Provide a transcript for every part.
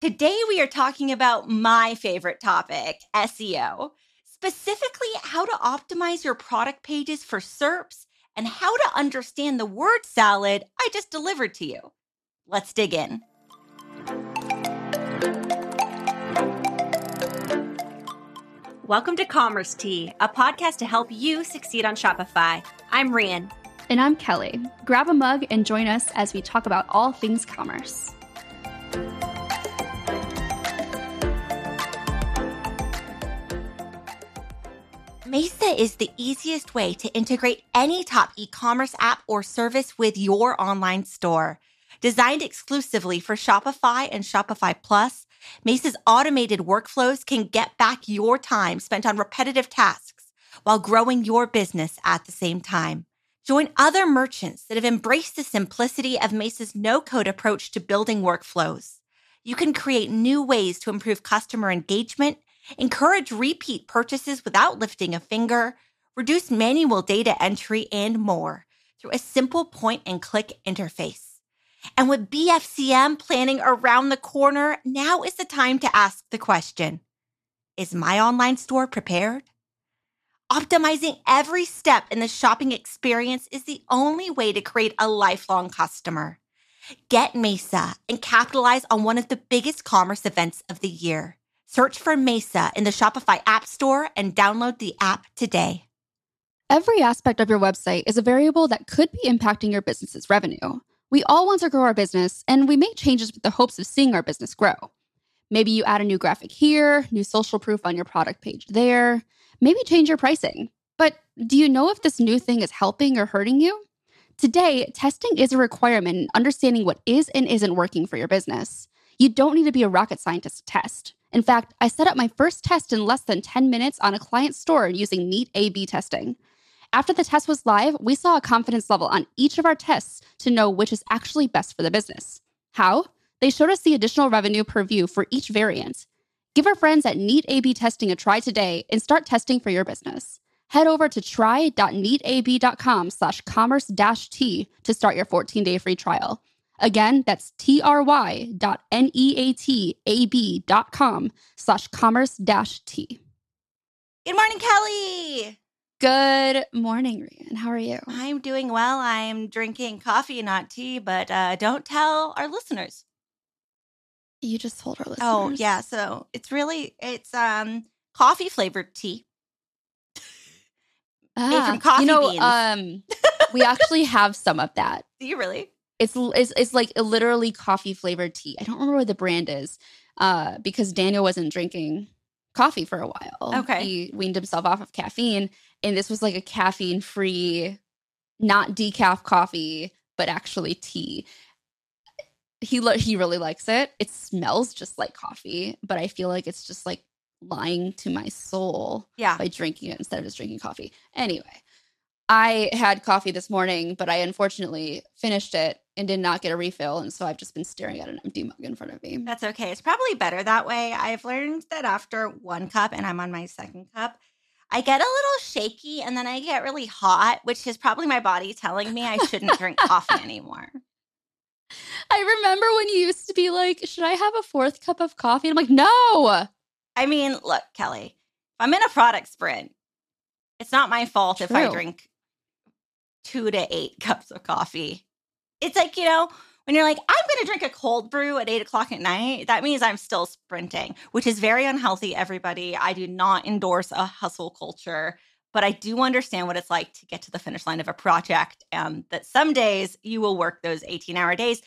Today, we are talking about my favorite topic SEO, specifically how to optimize your product pages for SERPs and how to understand the word salad I just delivered to you. Let's dig in. Welcome to Commerce Tea, a podcast to help you succeed on Shopify. I'm Rian. And I'm Kelly. Grab a mug and join us as we talk about all things commerce. Mesa is the easiest way to integrate any top e commerce app or service with your online store. Designed exclusively for Shopify and Shopify Plus, Mesa's automated workflows can get back your time spent on repetitive tasks while growing your business at the same time. Join other merchants that have embraced the simplicity of Mesa's no code approach to building workflows. You can create new ways to improve customer engagement encourage repeat purchases without lifting a finger, reduce manual data entry, and more through a simple point and click interface. And with BFCM planning around the corner, now is the time to ask the question Is my online store prepared? Optimizing every step in the shopping experience is the only way to create a lifelong customer. Get Mesa and capitalize on one of the biggest commerce events of the year. Search for Mesa in the Shopify App Store and download the app today. Every aspect of your website is a variable that could be impacting your business's revenue. We all want to grow our business, and we make changes with the hopes of seeing our business grow. Maybe you add a new graphic here, new social proof on your product page there, maybe change your pricing. But do you know if this new thing is helping or hurting you? Today, testing is a requirement in understanding what is and isn't working for your business. You don't need to be a rocket scientist to test. In fact, I set up my first test in less than 10 minutes on a client store using Neat A B testing. After the test was live, we saw a confidence level on each of our tests to know which is actually best for the business. How? They showed us the additional revenue per view for each variant. Give our friends at Neat A/B Testing a try today and start testing for your business. Head over to try.neatab.com slash commerce-t to start your 14-day free trial. Again, that's T-R-Y.N-E-A-T-A-B dot com slash commerce dash T. Good morning, Kelly. Good morning, Rian. How are you? I'm doing well. I'm drinking coffee, not tea, but uh, don't tell our listeners. You just told our listeners. Oh, yeah. So it's really, it's um coffee flavored tea. Made from Ah, coffee you know, beans. um, we actually have some of that. Do you really? It's it's, it's like literally coffee flavored tea. I don't remember what the brand is, uh, because Daniel wasn't drinking coffee for a while. Okay. he weaned himself off of caffeine, and this was like a caffeine free, not decaf coffee, but actually tea. He lo- he really likes it. It smells just like coffee, but I feel like it's just like lying to my soul Yeah. by drinking it instead of just drinking coffee. Anyway, I had coffee this morning, but I unfortunately finished it and did not get a refill. And so I've just been staring at an empty mug in front of me. That's okay. It's probably better that way. I've learned that after one cup, and I'm on my second cup, I get a little shaky and then I get really hot, which is probably my body telling me I shouldn't drink coffee anymore. I remember when you used to be like, Should I have a fourth cup of coffee? And I'm like, No. I mean, look, Kelly, I'm in a product sprint, it's not my fault if I drink two to eight cups of coffee. It's like, you know, when you're like, I'm going to drink a cold brew at eight o'clock at night, that means I'm still sprinting, which is very unhealthy, everybody. I do not endorse a hustle culture, but I do understand what it's like to get to the finish line of a project and that some days you will work those 18 hour days,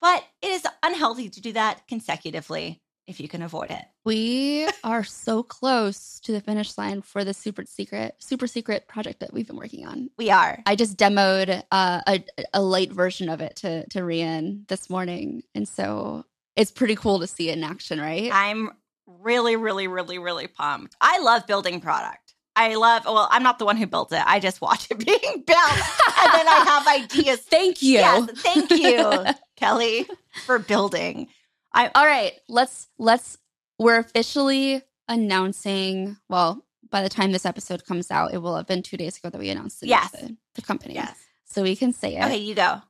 but it is unhealthy to do that consecutively if you can avoid it. We are so close to the finish line for the super secret, super secret project that we've been working on. We are. I just demoed uh, a a light version of it to to Rian this morning, and so it's pretty cool to see it in action, right? I'm really, really, really, really pumped. I love building product. I love, well, I'm not the one who built it. I just watch it being built. and then I have ideas. Thank you. Yes, thank you, Kelly, for building. I all right. Let's let's we're officially announcing. Well, by the time this episode comes out, it will have been two days ago that we announced the yes. the, the company. Yes. So we can say it. Okay, you go.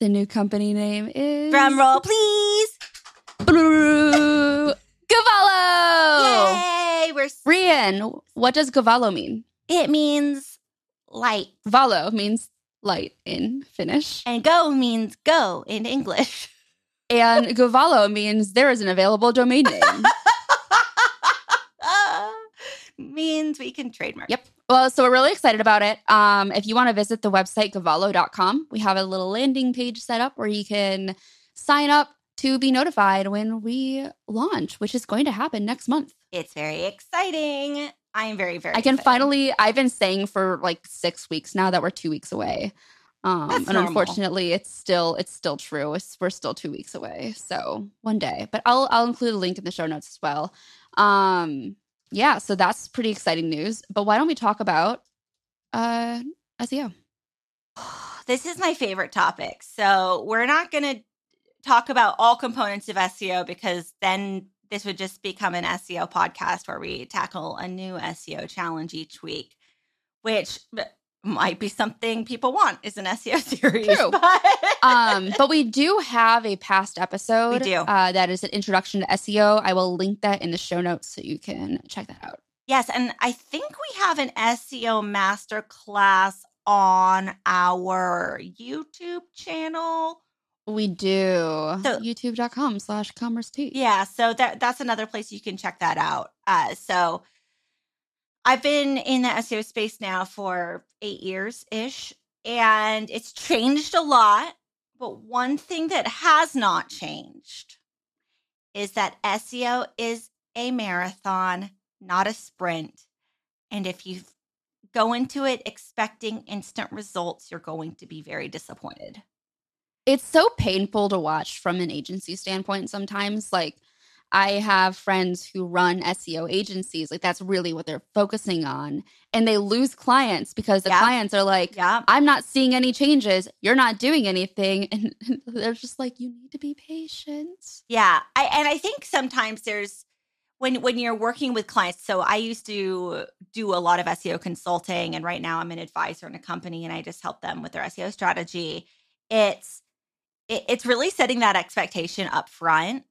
The new company name is Drum roll, please. Govalo. Yay! We're Rian. What does Govalo mean? It means light. Valo means light in Finnish. And go means go in English. And Govalo means there is an available domain name. means we can trademark. Yep. Well, so we're really excited about it. Um, if you want to visit the website govalo.com, we have a little landing page set up where you can sign up to be notified when we launch, which is going to happen next month. It's very exciting. I am very, very I can excited. finally I've been saying for like six weeks now that we're two weeks away. Um That's and normal. unfortunately it's still it's still true. It's, we're still two weeks away. So one day. But I'll I'll include a link in the show notes as well. Um yeah, so that's pretty exciting news. But why don't we talk about uh SEO? This is my favorite topic. So we're not going to talk about all components of SEO because then this would just become an SEO podcast where we tackle a new SEO challenge each week, which might be something people want is an SEO series. True. But um, but we do have a past episode. We do. Uh, that is an introduction to SEO. I will link that in the show notes so you can check that out. yes, and I think we have an SEO masterclass on our YouTube channel. We do. So- YouTube.com slash commerce tea. Yeah, so that that's another place you can check that out. Uh, so I've been in the SEO space now for eight years ish, and it's changed a lot. But one thing that has not changed is that SEO is a marathon, not a sprint. And if you go into it expecting instant results, you're going to be very disappointed. it's so painful to watch from an agency standpoint sometimes like i have friends who run seo agencies like that's really what they're focusing on and they lose clients because the Yeah. clients are like Yeah. i'm not seeing any changes you're not doing anything and they're just like you need to be patient Yeah, I and I think sometimes there's when when you're working with clients. So I used to do a lot of SEO consulting, and right now I'm an advisor in a company, and I just help them with their SEO strategy. It's it, it's really setting that expectation up front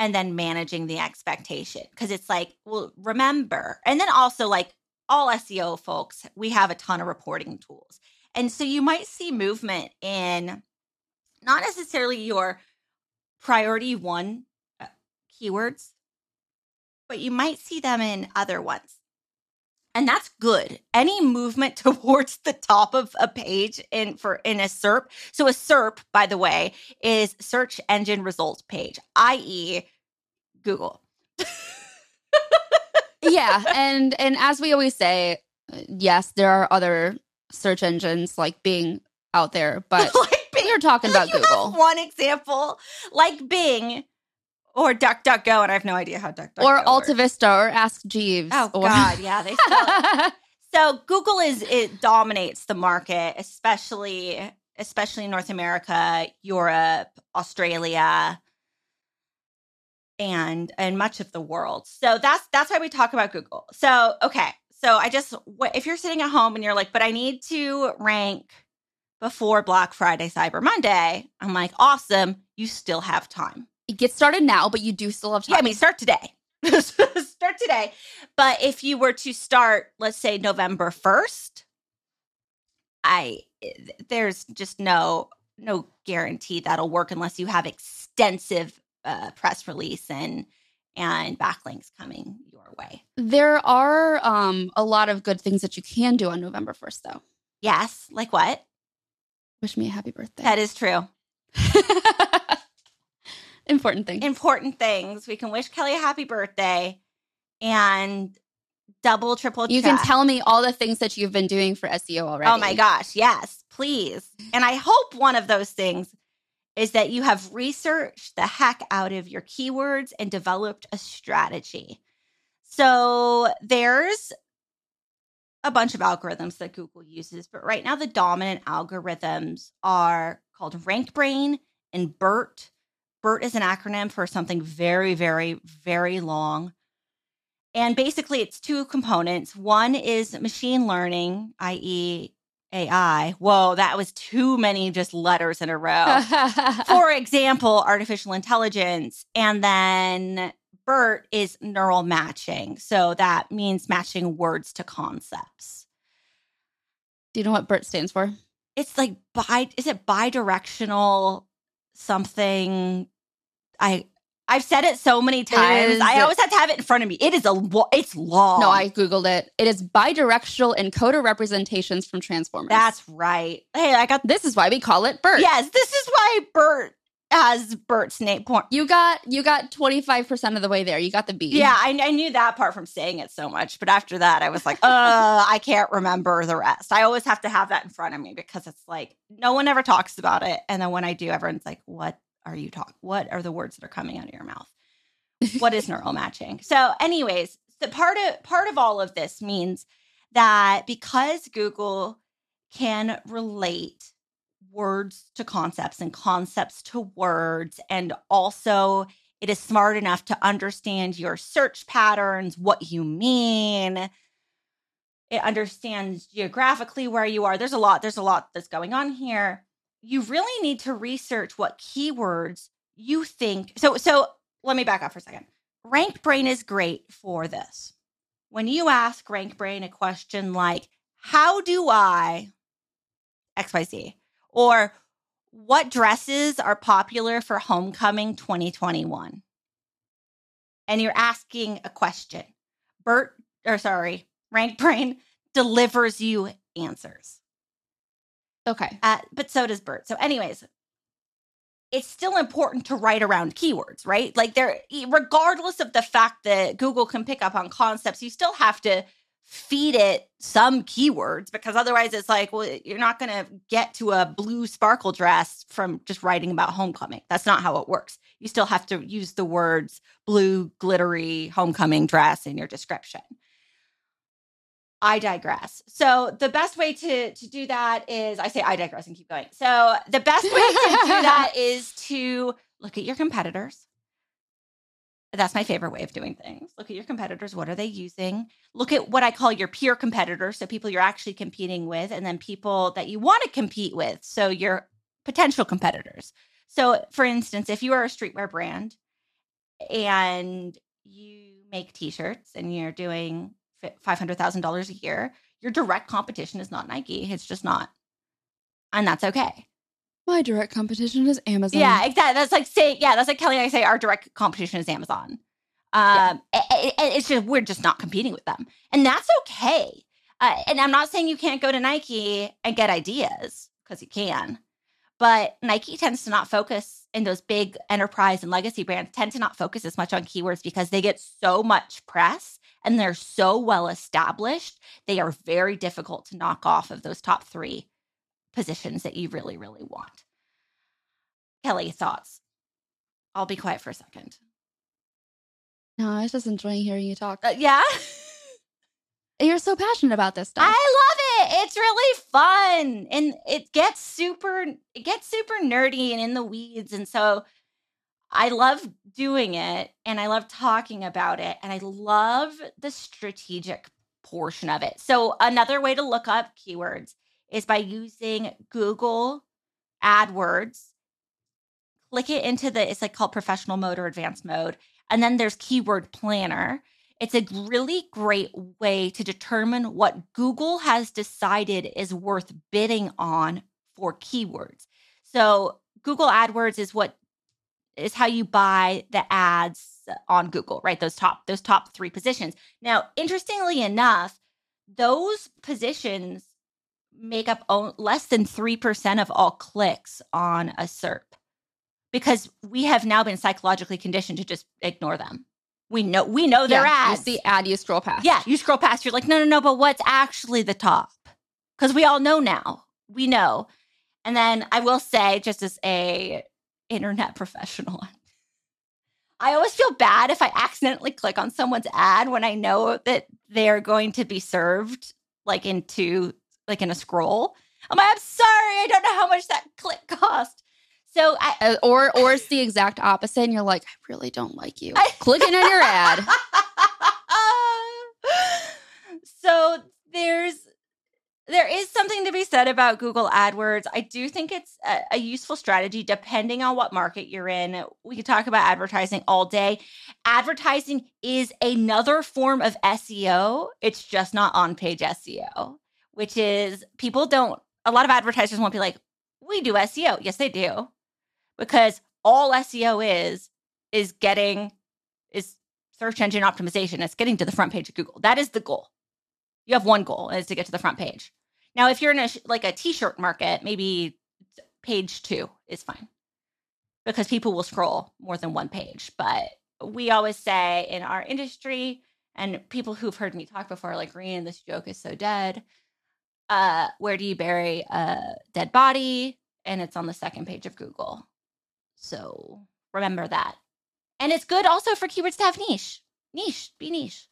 and then managing the expectation because it's like, well, remember, and then also like all SEO folks, we have a ton of reporting tools, and so you might see movement in not necessarily your priority one uh, keywords, but you might see them in other ones. And that's good. Any movement towards the top of a page in for in a SERP. So a SERP, by the way, is search engine results page, i.e. Google. yeah and and as we always say yes there are other search engines like bing out there but like Bing. we are talking about google one example, like Bing or DuckDuckGo, and I have no idea how DuckDuckGo or works. Alta Vista or Ask Jeeves. Oh or- God, yeah, they still So Google is it dominates the market, especially especially North America, Europe, Australia, and and much of the world. So that's that's why we talk about Google. So okay, so I just if you're sitting at home and you're like, but I need to rank before Black Friday, Cyber Monday, I'm like, awesome, you still have time. Get started now, but you do still have time. Yeah, I mean, start today. start today. But if you were to start, let's say November 1st, I there's just no no guarantee that'll work unless you have extensive uh, press release and and backlinks coming your way. there are um, a lot of good things that you can do on November 1st, though. Yes, like what? Wish me a happy birthday. That is true. Important things. Important things. We can wish Kelly a happy birthday and double, triple you can tell me all the things that you've been doing for SEO already. Oh my gosh, yes, please. And I hope one of those things is that you have researched the heck out of your keywords and developed a strategy. So there's a bunch of algorithms that Google uses, but right now the dominant algorithms are called RankBrain and BERT. BERT is an acronym for something very, very, very long. And basically, it's two components. One is machine learning, i.e., AI. Whoa, that was too many just letters in a row. For example, artificial intelligence. And then BERT is neural matching. So that means matching words to concepts. Do you know what BERT stands for? It's like bi is it bidirectional something? I I've said it so many times. I always have to have it in front of me. It is a it's long. No, I googled it. It is bidirectional encoder representations from transformers. That's right. Hey, I got this is why we call it BERT. Yes, this is why Bert has Bert's name. Point. You got you got 25% of the way there. You got the B. Yeah, I, I knew that part from saying it so much, but after that, I was like, uh, I can't remember the rest. I always have to have that in front of me because it's like no one ever talks about it, and then when I do, everyone's like, "What are you talking? What are the words that are coming out of your mouth? What is neural matching?" So, anyways, the part of part of all of this means that because Google can relate words to concepts and concepts to words and also it is smart enough to understand your search patterns, what you mean. It understands geographically where you are. There's a lot, there's a lot that's going on here. You really need to research what keywords you think. So so let me back up for a second. Rank Brain is great for this. When you ask Rank Brain a question like, how do I XYZ? Or what dresses are popular for homecoming 2021? And you're asking a question. Bert, or sorry, Rank Brain delivers you answers. Okay. Uh, but so does Bert. So, anyways, it's still important to write around keywords, right? Like, there, regardless of the fact that Google can pick up on concepts, you still have to feed it some keywords because otherwise it's like, well, you're not going to get to a blue sparkle dress from just writing about homecoming. That's not how it works. You still have to use the words blue, glittery homecoming dress in your description. I digress. So the best way to to do that is I say I digress and keep going. So the best way to do that is to look at your competitors. That's my favorite way of doing things. Look at your competitors. What are they using? Look at what I call your peer competitors. So people you're actually competing with, and then people that you want to compete with. So your potential competitors. So for instance, if you are a streetwear brand and you make t-shirts and you're doing $500,000 a year, your direct competition is not Nike. It's just not. And that's okay. My direct competition is Amazon. Yeah, exactly. That's like say, yeah, that's like Kelly and I say our direct competition is Amazon. Um, a- a- a- it's just we're just not competing with them, and that's okay. Uh, and I'm not saying you can't go to Nike and get ideas because you can, but Nike tends to not focus in those big enterprise and legacy brands tend to not focus as much on keywords because they get so much press and they're so well established. They are very difficult to knock off of those top three positions that you really, really want. Kelly, thoughts? I'll be quiet for a second. No, I was just enjoying hearing you talk. Uh, yeah, You're so passionate about this stuff. I love it. It's really fun, and it gets super. It gets super nerdy and in the weeds, and so I love doing it, and I love talking about it, and I love the strategic portion of it. So another way to look up keywords is by using Google AdWords. Click it into the it's like called professional mode or advanced mode, and then there's keyword planner. It's a really great way to determine what Google has decided is worth bidding on for keywords. So, Google AdWords is what is how you buy the ads on Google, right? Those top those top 3 positions. Now, interestingly enough, those positions make up less than 3% of all clicks on a SERP because we have now been psychologically conditioned to just ignore them. We know we know their yeah, ads. You see ad, you scroll past. Yeah, you scroll past, you're like, no, no, no, but what's actually the top? Because we all know now. We know. And then I will say, just as a internet professional, I always feel bad if I accidentally click on someone's ad when I know that they're going to be served like into like in a scroll. I'm like, I'm sorry, I don't know how much that click cost. So I Uh, or or it's the exact opposite, and you're like, I really don't like you. I- Clicking on your ad. so there's there is something to be said about Google AdWords. I do think it's a, a, useful strategy depending on what market you're in. We could talk about advertising all day. Advertising is another form of SEO, it's just not on page SEO, which is people don't, a lot of advertisers won't be like, we do SEO. Yes, they do. Because all SEO is, is getting, is search engine optimization. It's getting to the front page of Google. That is the goal. You have one goal is to get to the front page. Now, if you're in a like a t-shirt market, maybe page two is fine because people will scroll more than one page. But we always say in our industry, and people who've heard me talk before, like Rian, this joke is so dead. Uh, where do you bury a dead body? And it's on the second page of Google. So remember that. And it's good also for keywords to have niche. Niche, be niche.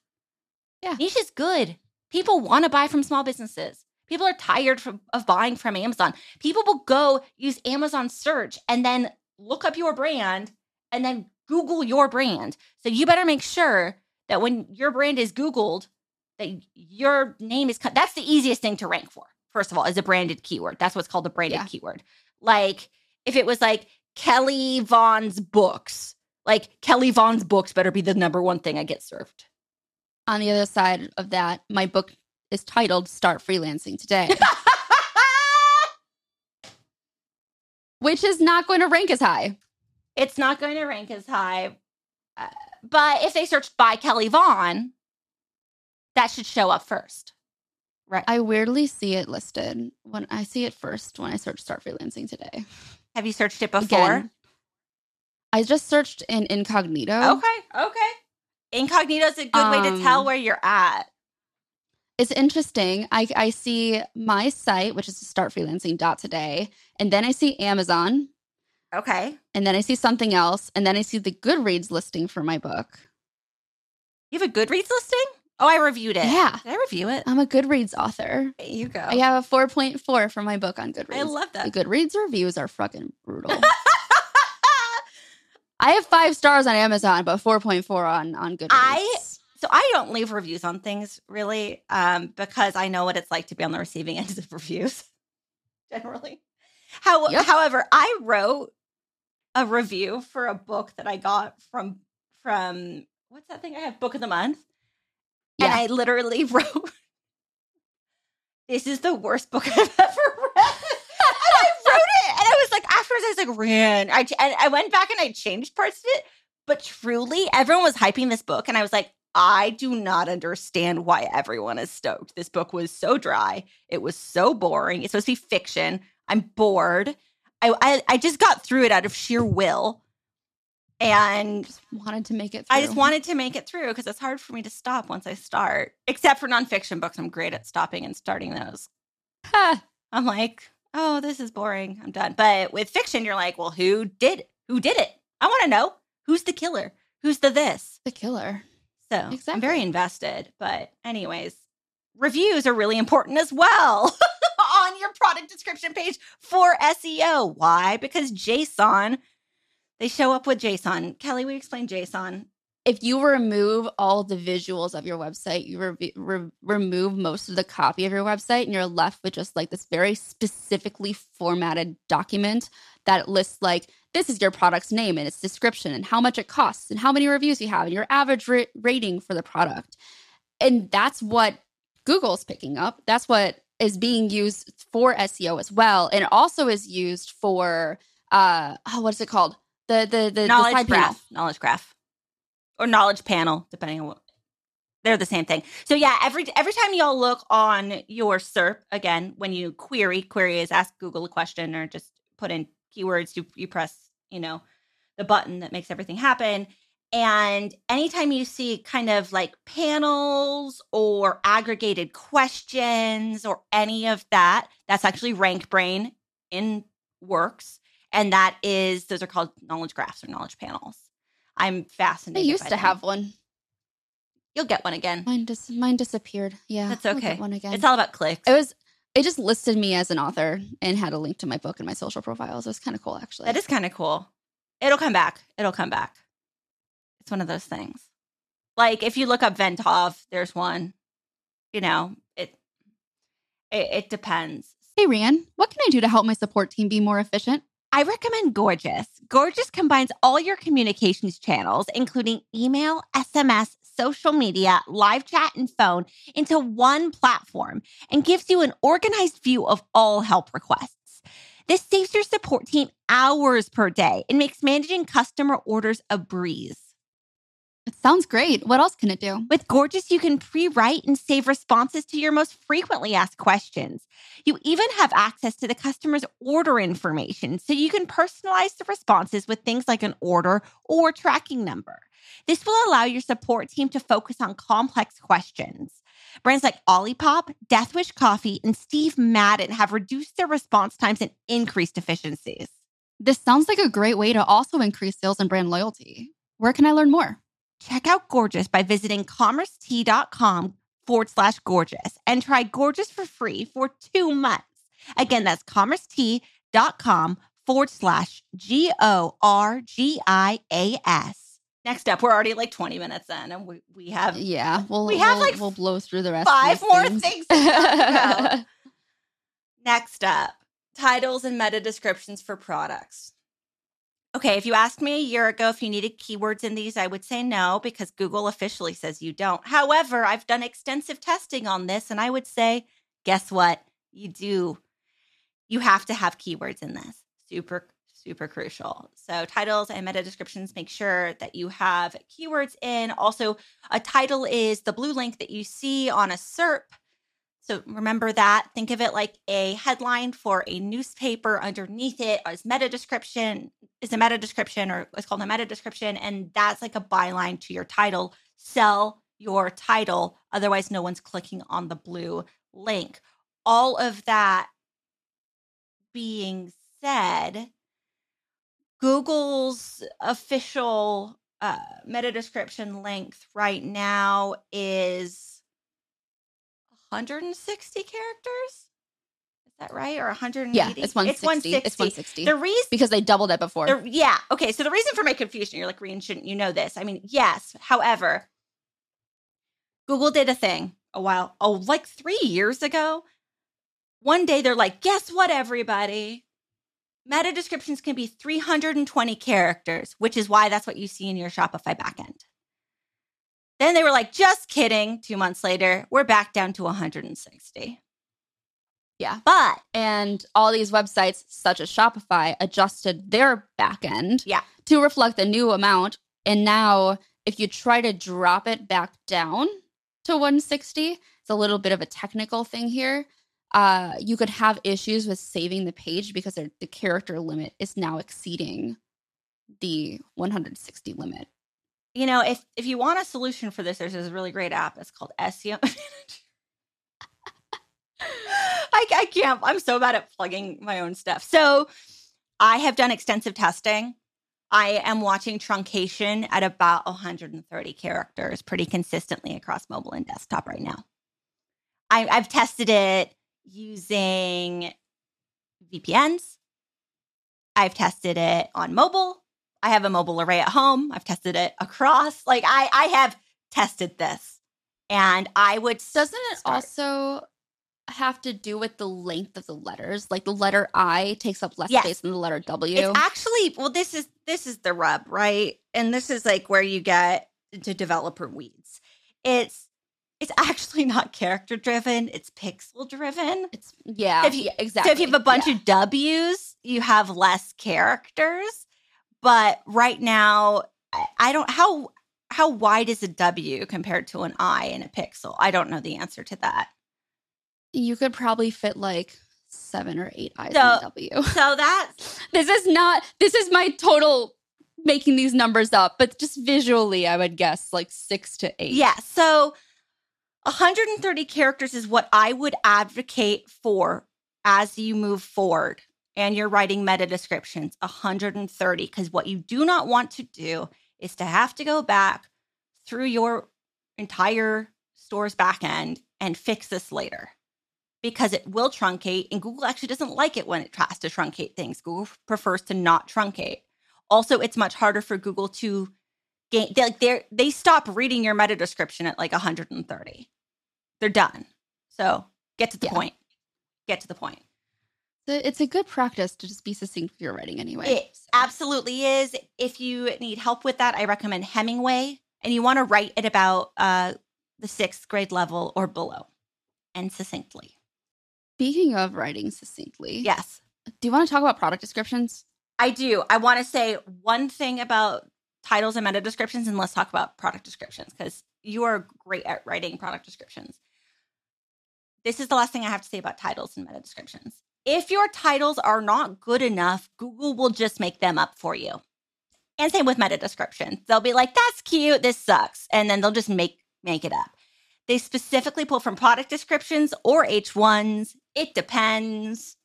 Yeah. Niche is good. People want to buy from small businesses. People are tired from, of buying from Amazon. People will go use Amazon search and then look up your brand and then Google your brand. So you better make sure that when your brand is Googled, that your name is. That's the easiest thing to rank for. First of all, is a branded keyword. That's what's called a branded yeah. keyword. Like if it was like Kelly Vaughn's books, like Kelly Vaughn's books better be the number one thing I get served. On the other side of that, my book is titled Start Freelancing Today. which is not going to rank as high. It's not going to rank as high. Uh, but if they search by Kelly Vaughn, that should show up first. Right. I weirdly see it listed when I see it first when I search Start Freelancing Today. Have you searched it before? Again, I just searched in incognito. Okay. Okay. Incognito is a good um, way to tell um, where you're at it's interesting. I, I see my site, which is startfreelancing.today, and then I see Amazon. Okay. And then I see something else, and then I see the Goodreads listing for my book. You have a Goodreads listing? Oh, I reviewed it. Yeah. Did I review it? I'm a Goodreads author. There you go. I have a 4.4 for my book on Goodreads. I love that. The Goodreads reviews are fucking brutal. I have five stars on Amazon, but 4.4 on, on Goodreads. I so I don't leave reviews on things really um, because I know what it's like to be on the receiving end of reviews generally. How, yep. However, I wrote a review for a book that I got from from what's that thing I have book of the month, yeah. and I literally wrote, "This is the worst book I've ever read." and I wrote it, and I was like, afterwards, I was like, "Ran." I and I went back and I changed parts of it, but truly, everyone was hyping this book, and I was like, I do not understand why everyone is stoked. This book was so dry. It was so boring. It's supposed to be fiction. I'm bored. I I, I just got through it out of sheer will. And just wanted to make it through. I just wanted to make it through because it's hard for me to stop once I start. Except for nonfiction books. I'm great at stopping and starting those. I'm like, oh, this is boring. I'm done. But with fiction, you're like, well, who did who did it? I want to know. Who's the killer? Who's the this? The killer. So exactly. I'm very invested. But, anyways, reviews are really important as well on your product description page for SEO. Why? Because JSON, they show up with JSON. Kelly, we explain JSON. If you remove all the visuals of your website, you re- re- remove most of the copy of your website, and you're left with just like this very specifically formatted document that lists like this is your product's name and its description and how much it costs and how many reviews you have and your average ra- rating for the product. And that's what Google's picking up. That's what is being used for SEO as well. And also is used for uh oh, what is it called? The the the knowledge the graph. Panel. Knowledge graph. Or knowledge panel, depending on what they're the same thing. So yeah, every every time y'all look on your SERP, again, when you query, query is ask Google a question or just put in keywords, you you press, you know, the button that makes everything happen. And anytime you see kind of like panels or aggregated questions or any of that, that's actually Rank Brain in works. And that is, those are called knowledge graphs or knowledge panels. I'm fascinated. I used to them. have one. You'll get one again. Mine dis- mine disappeared. Yeah, that's okay. one again. It's all about clicks. It was it just listed me as an author and had a link to my book and my social profiles. It was kind of cool, actually. That is kind of cool. It'll come back. It'll come back. It's one of those things. Like if you look up Ventov, there's one. You know, it it, it depends. Hey, Rian, what can I do to help my support team be more efficient? I recommend Gorgias. Gorgias combines all your communications channels, including email, SMS, social media, live chat, and phone, into one platform and gives you an organized view of all help requests. This saves your support team hours per day and makes managing customer orders a breeze. It sounds great. What else can it do? With Gorgias, you can pre write and save responses to your most frequently asked questions. You even have access to the customer's order information, so you can personalize the responses with things like an order or tracking number. This will allow your support team to focus on complex questions. Brands like Olipop, Deathwish Coffee, and Steve Madden have reduced their response times and increased efficiencies. This sounds like a great way to also increase sales and brand loyalty. Where can I learn more? Check out Gorgias by visiting commercet.com forward slash gorgias and try Gorgias for free for two months. Again, that's commercet.com forward slash G O R G I A S. Next up, we're already like 20 minutes in and we, we have Yeah, we'll We have, we'll, like, we'll blow through the rest. five of these more things. things to talk. Next up, titles and meta descriptions for products. Okay, if you asked me a year ago if you needed keywords in these, I would say no because Google officially says you don't. However, I've done extensive testing on this and I would say, guess what? You do. You have to have keywords in this. Super, super crucial. So, titles and meta descriptions make sure that you have keywords in. Also, a title is the blue link that you see on a SERP. So remember that. Think of it like a headline for a newspaper. Underneath it is meta description, is a meta description, or it's called a meta description, and that's like a byline to your title. Sell your title, otherwise, no one's clicking on the blue link. All of that being said, Google's official uh, meta description length right now is 160 characters. Is that right? Or 180? Yeah, it's 160. It's 160. The reason because they doubled it before. the, yeah. Okay. So the reason for my confusion, you're like, Rian, shouldn't you know this? I mean, yes. However, Google did a thing a while, oh, like three years ago. One day they're like, guess what, everybody? Meta descriptions can be 320 characters, which is why that's what you see in your Shopify backend. Then they were like, just kidding. Two months later, we're back down to 160. Yeah. But and all these websites, such as Shopify, adjusted their backend Yeah. to reflect the new amount. And now, if you try to drop it back down to 160, it's a little bit of a technical thing here. Uh, you could have issues with saving the page because the character limit is now exceeding the 160 limit. You know, if if you want a solution for this, there's this really great app. It's called SEO. I, I can't. I'm so bad at plugging my own stuff. So I have done extensive testing. I am watching truncation at about 130 characters pretty consistently across mobile and desktop right now. I, I've tested it using VPNs. I've tested it on mobile. I have a mobile array at home. I've tested it across. Like I, I have tested this, and I would. Doesn't it start. also have to do with the length of the letters? Like the letter I takes up less Yes. space than the letter W. It's actually well. This is this is the rub, right? And this is like where you get into developer weeds. It's it's actually not character driven. It's pixel driven. It's yeah, If you- yeah, exactly. So if you have a bunch Yeah. of W's, you have less characters. But right now, I- don't how how wide is a W compared to an I in a pixel? I don't know the answer to that. you could probably fit like seven or eight eyes So- in a W. So that's this is not. This is my total making these numbers up, but just visually, I would guess like six to eight. yeah. So 130 characters is what I would advocate for as you move forward and you're writing meta descriptions. 130 because what you do not want to do is to have to go back through your entire store's backend and fix this later because it will truncate and Google actually doesn't like it when it tries to truncate things. Google prefers to not truncate. Also, it's much harder for Google to gain they like they they stop reading your meta description at like 130. They're done. So, get to the Yeah. point. Get to the point. It's a good practice to just be succinct with your writing anyway. It so. absolutely is. If you need help with that, I recommend Hemingway, and you want to write at about uh, the sixth grade level or below, and succinctly. Speaking of writing succinctly, yes. Do you want to talk about product descriptions? I do. I want to say one thing about titles and meta descriptions, and let's talk about product descriptions because you are great at writing product descriptions. This is the last thing I have to say about titles and meta descriptions. If your titles are not good enough, Google will just make them up for you. And same with meta descriptions. They'll be like, that's cute, this sucks. And then they'll just make make it up. They specifically pull from product descriptions or H1s. It depends.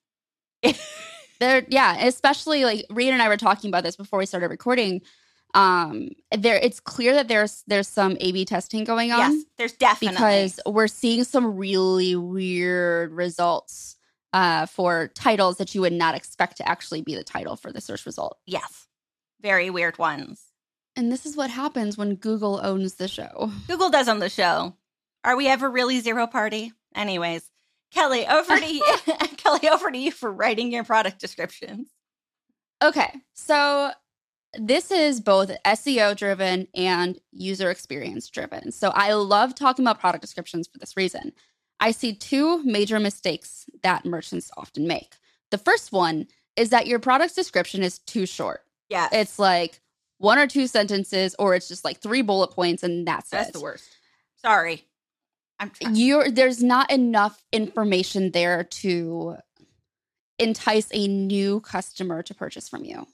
there, yeah, especially like Reed and I were talking about this before we started recording um there it's clear that there's there's some a b testing going on yes there's definitely because we're seeing some really weird results uh for titles that you would not expect to actually be the title for the search result. Yes. Very weird ones. And this is what happens when google owns the show. Google does own the show. Are we ever really zero party? Anyways kelly over to you. Kelly over to you for writing your product descriptions. Okay so this is both SEO driven and user experience driven. So I love talking about product descriptions for this reason. I see two major mistakes that merchants often make. The first one is that your product's description is too short. Yeah. It's like one or two sentences, or it's just like three bullet points, and that's, that's it. the worst. Sorry. I'm trying. You're there's not enough information there to entice a new customer to purchase from you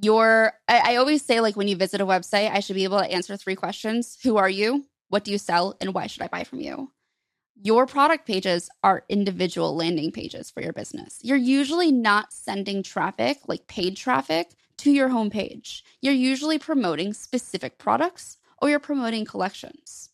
your I, I, always say like when you visit a website i should be able to answer three questions who are you what do you sell and why should i buy from you your product pages are individual landing pages for your business you're usually not sending traffic like paid traffic to your homepage you're usually promoting specific products or you're promoting collections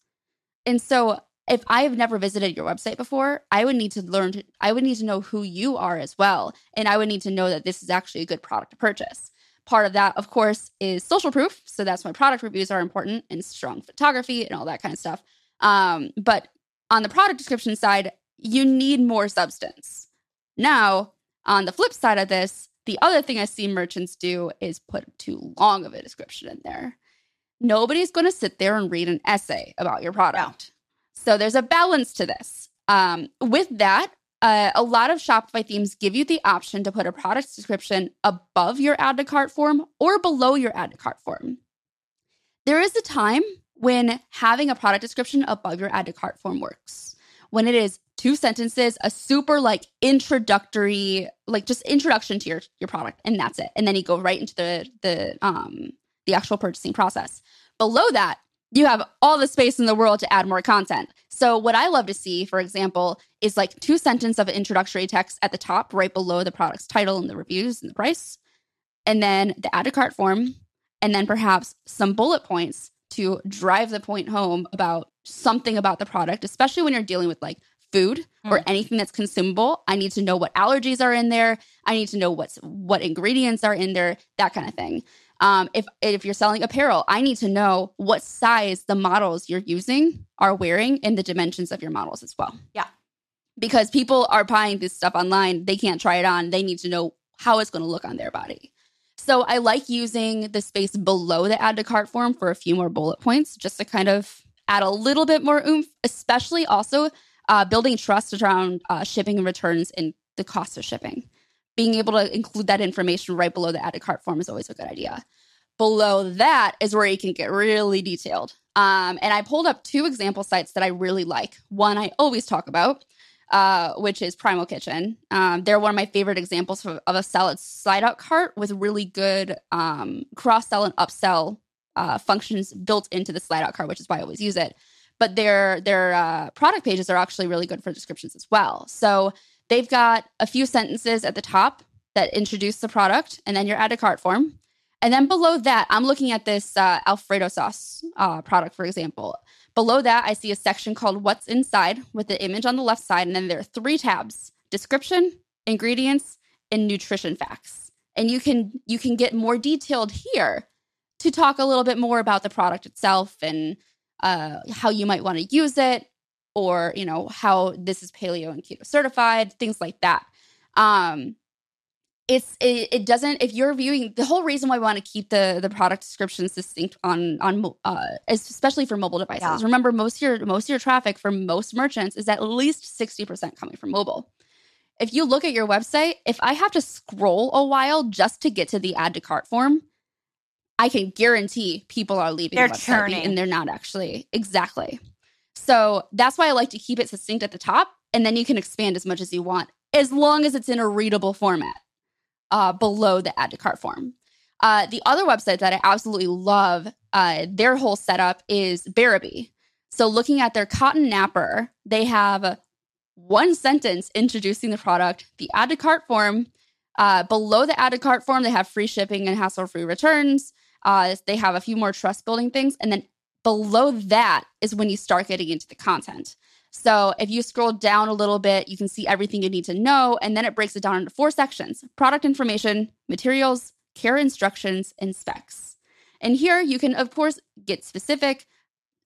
and so if I have never visited your website before, I would need to learn to, I would need to know who you are as well. And I would need to know that this is actually a good product to purchase. Part of that, of course, is social proof. So that's why product reviews are important and strong photography and all that kind of stuff. Um, but on the product description side, you need more substance. Now, on the flip side of this, the other thing I see merchants do is put too long of a description in there. Nobody's going to sit there and read an essay about your product. So there's a balance to this. Um, with that, uh, a lot of Shopify themes give you the option to put a product description above your add to cart form or below your add to cart form. There is a time when having a product description above your add to cart form works. When it is two sentences, a super like introductory, like just introduction to your your product, and that's it. And then you go right into the the um the actual purchasing process. Below that, you have all the space in the world to add more content. So, what I love to see, for example, is like two sentences of introductory text at the top, right below the product's title and the reviews and the price, and then the add to cart form, and then perhaps some bullet points to drive the point home about something about the product, especially when you're dealing with like food mm. or anything that's consumable. I need to know what allergies are in there. I need to know what's what ingredients are in there, that kind of thing. Um, if if you're selling apparel, I need to know what size the models you're using are wearing and the dimensions of your models as well. Yeah. Because people are buying this stuff online, they can't try it on. They need to know how it's going to look on their body. So I like using the space below the add to cart form for a few more bullet points just to kind of add a little bit more oomph, especially also uh, building trust around uh, shipping and returns and the cost of shipping being able to include that information right below the add to cart form is always a good idea. Below that is where you can get really detailed. Um, and I pulled up two example sites that I really like. One I always talk about, uh, which is Primal Kitchen. Um, they're one of my favorite examples of, of a salad slide out cart with really good um, cross sell and upsell uh, functions built into the slide out cart, which is why I always use it. But their their uh, product pages are actually really good for descriptions as well. So They've got a few sentences at the top that introduce the product and then your add to cart form. And then below that, I'm looking at this uh, Alfredo sauce uh, product, for example. Below that, I see a section called What's Inside with the image on the left side. And then there are three tabs description, ingredients, and nutrition facts. And you can you can get more detailed here to talk a little bit more about the product itself and uh, how you might want to use it, or you know how this is paleo and keto certified things like that Um, it's it, it doesn't if you're viewing the whole reason why we want to keep the the product descriptions distinct on on uh especially for mobile devices Yeah. remember most of your most of your traffic for most merchants is at least 60% coming from mobile if you look at your website if i have to scroll a while just to get to the add to cart form i can guarantee people are leaving They're the website churning. and they're not actually exactly so that's why i like to keep it succinct at the top and then you can expand as much as you want as long as it's in a readable format uh, below the add to cart form. Uh, the other website that I absolutely love, uh, their whole setup is Bearaby. So looking at their cotton napper, they have one sentence introducing the product, the add to cart form. Uh, below the add to cart form, they have free shipping and hassle free returns. Uh, they have a few more trust building things. And then below that is when you start getting into the content. So if you scroll down a little bit, you can see everything you need to know. And then it breaks it down into four sections product information, materials, care instructions, and specs. And here you can, of course, get specific.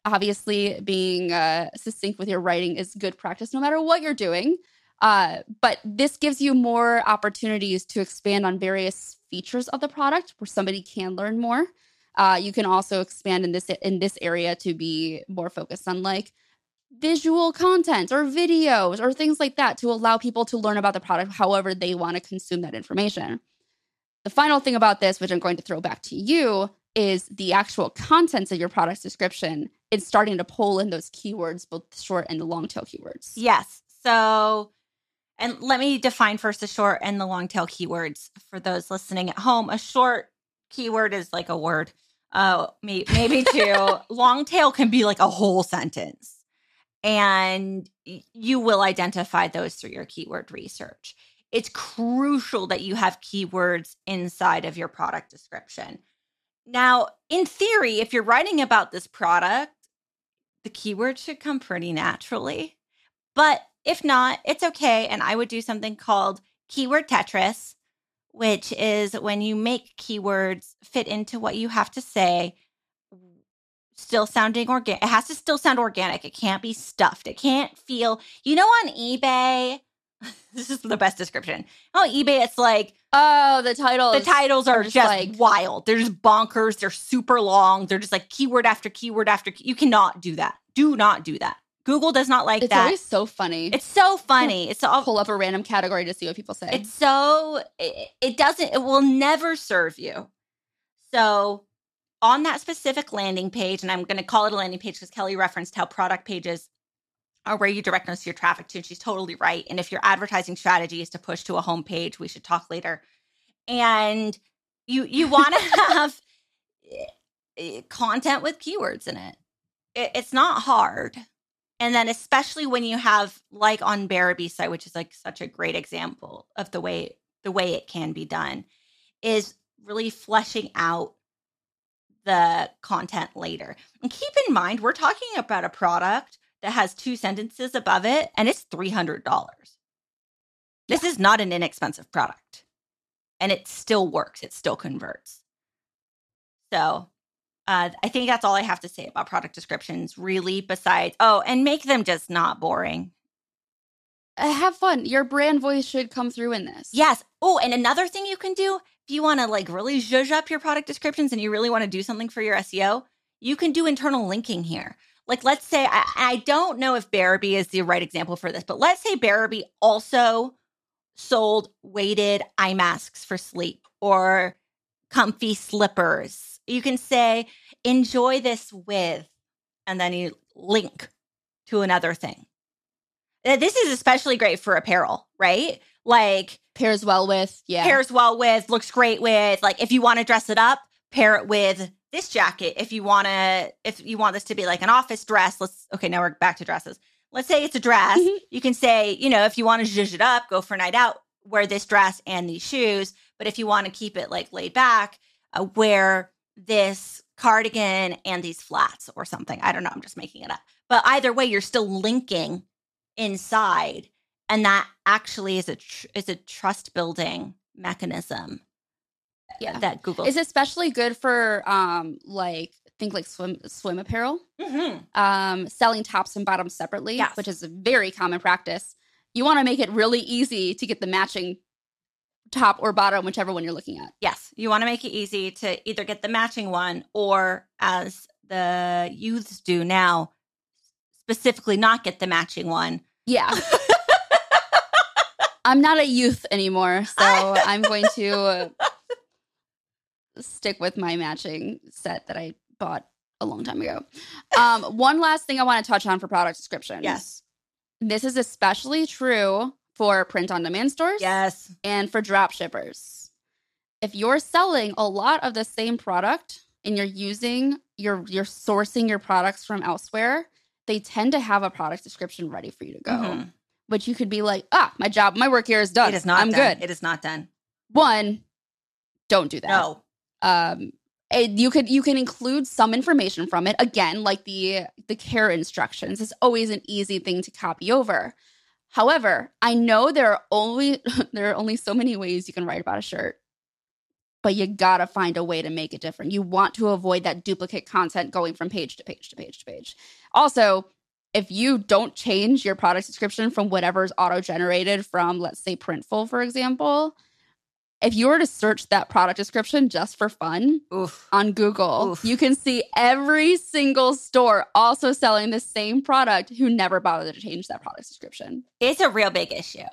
Obviously, being uh, succinct with your writing is good practice no matter what you're doing. Uh, but this gives you more opportunities to expand on various features of the product where somebody can learn more. Uh, you can also expand in this in this area to be more focused on like visual content or videos or things like that to allow people to learn about the product however they want to consume that information. The final thing about this, which I'm going to throw back to you, is the actual contents of your product description. It's starting to pull in those keywords, both the short and the long tail keywords. Yes. So, and let me define first the short and the long tail keywords for those listening at home. A short keyword is like a word, uh, may- maybe two. long tail can be like a whole sentence. And you will identify those through your keyword research. It's crucial that you have keywords inside of your product description. Now, in theory, if you're writing about this product, the keywords should come pretty naturally. But if not, it's okay. And I would do something called keyword Tetris, which is when you make keywords fit into what you have to say, still sounding organic. It has to still sound organic. It can't be stuffed. It can't feel, you know, on eBay, this is the best description. On eBay, it's like Oh, the title. the titles are are just, just like- wild. They're just bonkers. They're super long. They're just like keyword after keyword after. key- You cannot do that. Do not do that. Google does not like It's that. It's always so funny. It's so funny. It's all pull up a random category to see what people say. it's so it, it doesn't it will never serve you. So on that specific landing page, and I'm going to call it a landing page because Kelly referenced how product pages are where you direct most of your traffic to, and she's totally right. And if your advertising strategy is to push to a home page, we should talk later. And you you want to have eh, content with keywords in it. it. It's not hard. And then especially when you have like on Bearaby's site, which is like such a great example of the way the way it can be done, is really fleshing out the content later. And keep in mind, we're talking about a product that has two sentences above it and it's $300. This is not an inexpensive product. And it still works, it still converts. So, uh, I think that's all I have to say about product descriptions, really, besides, oh, and make them just not boring. Uh, have fun. Your brand voice should come through in this. Yes. Oh, and another thing you can do if you want to like really zhuzh up your product descriptions and you really want to do something for your SEO, you can do internal linking here. Like, let's say, I, I don't know if Bearaby is the right example for this, but let's say Bearaby also sold weighted eye masks for sleep or comfy slippers. You can say, enjoy this with, and then you link to another thing. This is especially great for apparel, right? Like, Pairs well with, yeah. pairs well with, looks great with. Like if you want to dress it up, pair it with this jacket. If you want to, if you want this to be like an office dress, let's okay. Now we're back to dresses. Let's say it's a dress. Mhm. You can say, you know, if you want to zhuzh it up, go for a night out, wear this dress and these shoes. But if you want to keep it like laid back, uh, wear this cardigan and these flats or something. I don't know. I'm just making it up. But either way, you're still linking inside and that actually is a tr- is a trust building mechanism Yeah. that Google is especially good for um like think like swim swim apparel. Mhm. Um selling tops and bottoms separately, Yes. which is a very common practice. You want to make it really easy to get the matching top or bottom, whichever one you're looking at. Yes, you want to make it easy to either get the matching one or, as the youths do now, specifically not get the matching one. Yeah. I'm not a youth anymore, so I'm going to stick with my matching set that I bought a long time ago. Um, one last thing I want to touch on for product descriptions. Yes. This is especially true for print on demand stores Yes. and for drop shippers. If you're selling a lot of the same product and you're using you're you're sourcing your products from elsewhere, they tend to have a product description ready for you to go. Mhm. But you could be like, ah, my job, my work here is done. It is not I'm done. good. It is not done. One, don't do that. No. Um, it- you could you can include some information from it again, like the the care instructions. It's always an easy thing to copy over. However, I know there are only there are only so many ways you can write about a shirt, but you gotta find a way to make it different. You want to avoid that duplicate content going from page to page to page to page. Also, if you don't change your product description from whatever's auto generated from, let's say, Printful, for example, if you were to search that product description just for fun Oof. on Google, Oof. you can see every single store also selling the same product who never bothered to change that product description. It's a real big issue.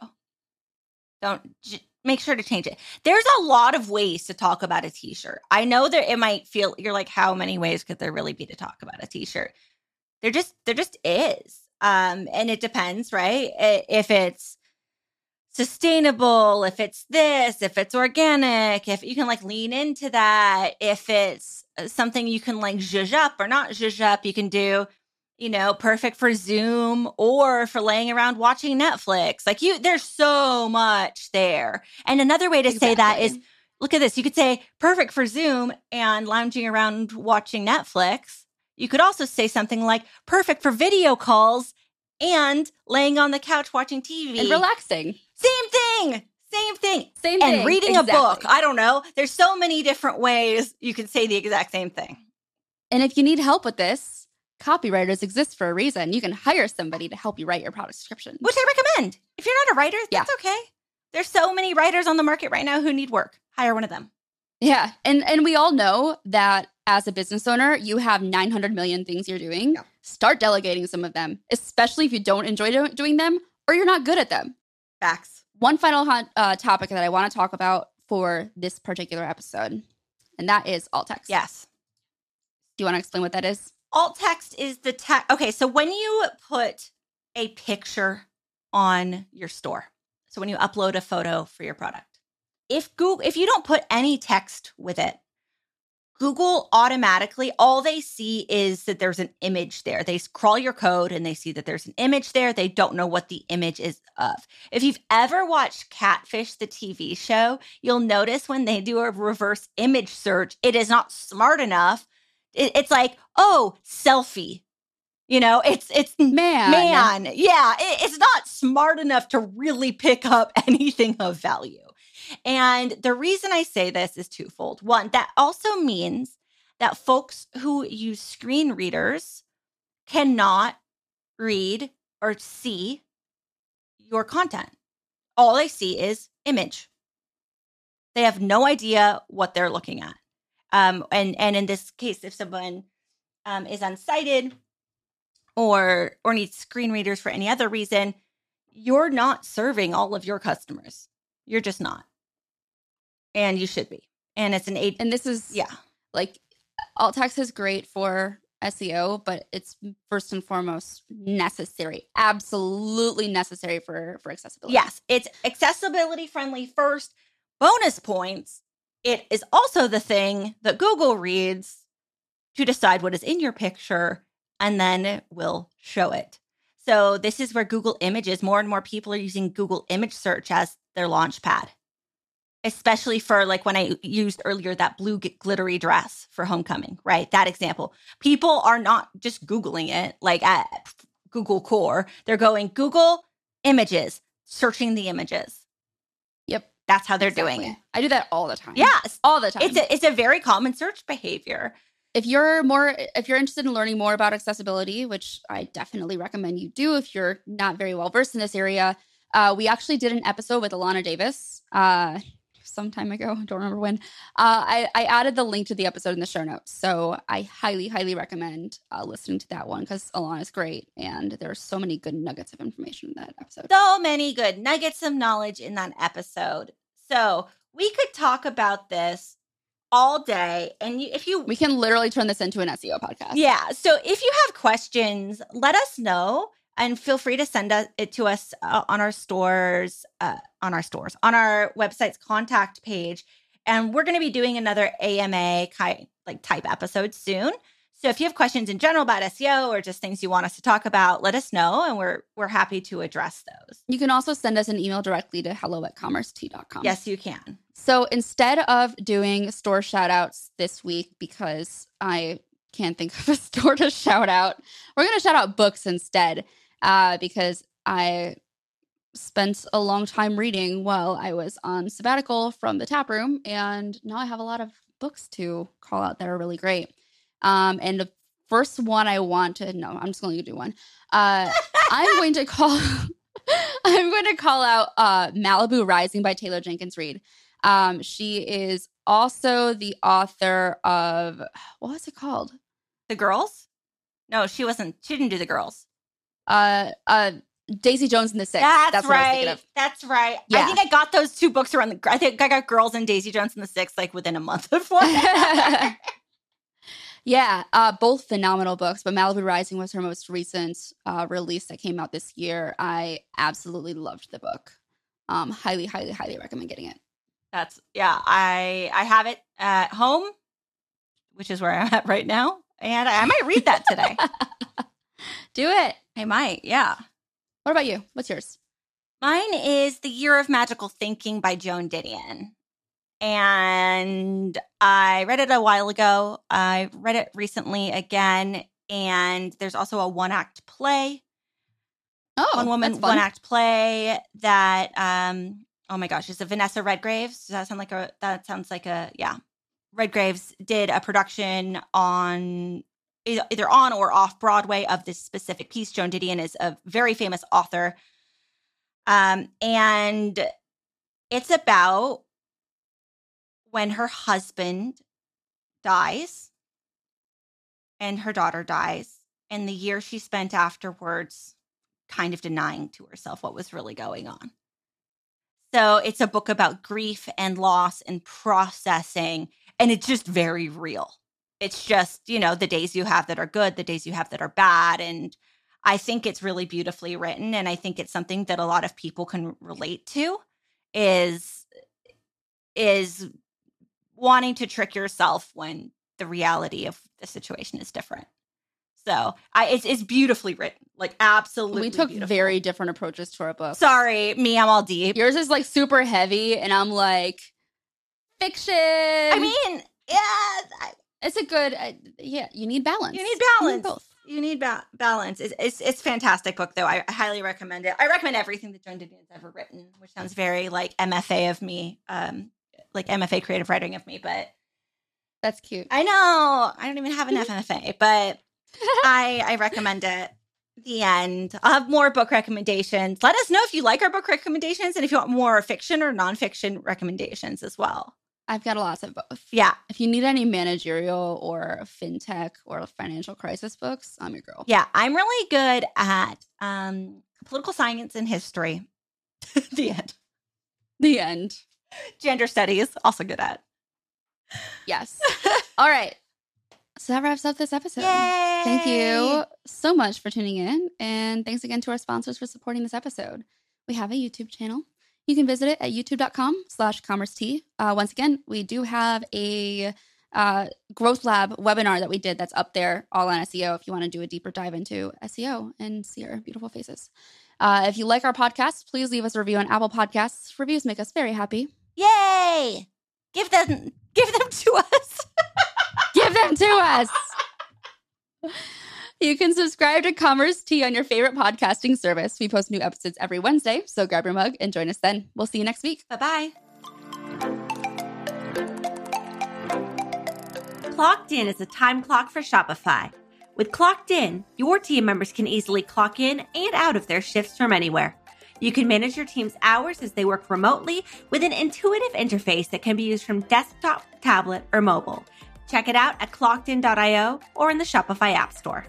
Don't j- make sure to change it. There's a lot of ways to talk about a t-shirt. I know that it might feel you're like how many ways could there really be to talk about a t-shirt? There just there just is. Um and it depends, right? If it's sustainable, if it's this, if it's organic, if you can like lean into that, if it's uh, something you can like zhuzh up or not zhuzh up, you can do you know, perfect for Zoom or for laying around watching Netflix. Like you, there's so much there. And another way to say that is look at this. You could say perfect for Zoom and lounging around watching Netflix. You could also say something like perfect for video calls and laying on the couch watching TV. and relaxing. Same thing. Same thing. Same thing. And reading a book. I don't know. There's so many different ways you can say the exact same thing. And if you need help with this, copywriters exist for a reason. You can hire somebody to help you write your product description. which I recommend. If you're not a writer, Yeah. that's okay. There's so many writers on the market right now who need work. Hire one of them. Yeah. And and we all know that as a business owner, you have 900 million things you're doing. Yeah. Start delegating some of them, especially if you don't enjoy do- doing them or you're not good at them. Facts. One final hot, uh, topic that I want to talk about for this particular episode, and that is alt text. Yes. Do you want to explain what that is? Alt text is the text. Okay, so when you put a picture on your store, so when you upload a photo for your product, if Google, if you don't put any text with it, Google automatically, all they see is that there's an image there. They crawl your code and they see that there's an image there. They don't know what the image is of. If you've ever watched Catfish, the TV show, you'll notice when they do a reverse image search, it is not smart enough. It- it's like, oh, selfie. You know, it's it's Man. man, yeah, it- it's not smart enough to really pick up anything of value. And the reason I say this is twofold. One, that also means that folks who use screen readers cannot read or see your content. All they see is image. They have no idea what they're looking at. Um, and and in this case, if someone um, is unsighted or or needs screen readers for any other reason, you're not serving all of your customers. You're just not, and you should be. And it's an eight. And this is Yeah, like alt text is great for SEO, but it's first and foremost necessary, absolutely necessary for for accessibility. yes, it's accessibility friendly first. Bonus points. It is also the thing that Google reads to decide what is in your picture and then will show it. So this is where Google Images, more and more people are using Google Image Search as their launch pad. Especially for like when I used earlier that blue g- glittery dress for homecoming, right? That example. People are not just Googling it like at Google Core. They're going Google Images, searching the images. Yep. That's how they're doing it. I do that all the time. Yes. all the time. It's a, it's a very common search behavior. if you're more if you're interested in learning more about accessibility which i definitely recommend you do if you're not very well versed in this area Uh, we actually did an episode with Alana Davis uh, some time ago. I Don't remember when. Uh, I, I added the link to the episode in the show notes. So I highly, highly recommend uh, listening to that one because Alana's great. And there's so many good nuggets of information in that episode. So many good nuggets of knowledge in that episode. So we could talk about this all day. And you, if you, we can literally turn this into an SEO podcast. Yeah. So if you have questions, let us know and feel free to send it to us uh, on our stores, uh, on our stores, on our website's contact page. And we're going to be doing another AMA kind like type episode soon. So if you have questions in general about SEO or just things you want us to talk about, let us know and we're we're happy to address those. You can also send us an email directly to hello at commercetea.com. Yes, you can. So instead of doing store shout outs this week, because I can't think of a store to shout out, we're going to shout out books instead uh, because I spent a long time reading while I was on sabbatical from the tap room, and now I have a lot of books to call out that are really great. Um, and the first one I want to no, I'm just going to do one. Uh, I'm going to call. I'm going to call out uh, Malibu Rising by Taylor Jenkins Reid. Um, she is also the author of what was it called? The Girls? No, she wasn't. She didn't do The Girls uh, uh, Daisy Jones and the Six. That's, That's right. That's right. Yeah. I think I got those two books around the. I think I got Girls and Daisy Jones and the Six like within a month of one. yeah, uh, both phenomenal books. But Malibu Rising was her most recent uh, release that came out this year. I absolutely loved the book. Um, highly, highly, highly recommend getting it. That's yeah. I I have it at home, which is where I'm at right now, and I, I might read that today. Do it. I might, yeah. What about you? What's yours? Mine is The Year of Magical Thinking by Joan Didion. And I read it a while ago. I read it recently again. And there's also a one act play. Oh, one woman, one act play that, um, oh my gosh, is it Vanessa Redgraves? Does that sound like a, that sounds like a, yeah. Redgraves did a production on either on or off Broadway of this specific piece. Joan Didion is a very famous author. Um, and it's about when her husband dies and her daughter dies, and the year she spent afterwards kind of denying to herself what was really going on. So it's a book about grief and loss and processing, and it's just very real it's just you know the days you have that are good the days you have that are bad and i think it's really beautifully written and i think it's something that a lot of people can relate to is is wanting to trick yourself when the reality of the situation is different so I, it's, it's beautifully written, like absolutely. We took beautiful. very different approaches to our book. Sorry, me, I'm all deep. Yours is like super heavy, and I'm like fiction. I mean, yeah, I, it's a good, uh, yeah. You need balance. You need balance. You need both. You need ba- balance. It's, it's it's fantastic book though. I, I, highly recommend it. I recommend everything that Joan Didion's ever written, which sounds very like MFA of me, um, like MFA creative writing of me. But that's cute. I know. I don't even have an mfa but I I recommend it. The end. I'll have more book recommendations. Let us know if you like our book recommendations and if you want more fiction or nonfiction recommendations as well. I've got lots of both. Yeah. If you need any managerial or fintech or financial crisis books, I'm your girl. Yeah, I'm really good at um, political science and history. the end. The end. Gender studies, also good at. Yes. All right. So that wraps up this episode. Yay! Thank you so much for tuning in. And thanks again to our sponsors for supporting this episode. We have a YouTube channel you can visit it at youtube.com slash commerce tea. Uh, once again, we do have a uh, growth lab webinar that we did that's up there all on SEO if you want to do a deeper dive into SEO and see our beautiful faces. Uh, if you like our podcast, please leave us a review on Apple Podcasts. Reviews make us very happy. Yay! Give them give them to us. give them to us. You can subscribe to Commerce Tea on your favorite podcasting service. We post new episodes every Wednesday, so grab your mug and join us then. We'll see you next week. Bye bye. Clocked In is a time clock for Shopify. With Clocked In, your team members can easily clock in and out of their shifts from anywhere. You can manage your team's hours as they work remotely with an intuitive interface that can be used from desktop, tablet, or mobile. Check it out at clockedin.io or in the Shopify App Store.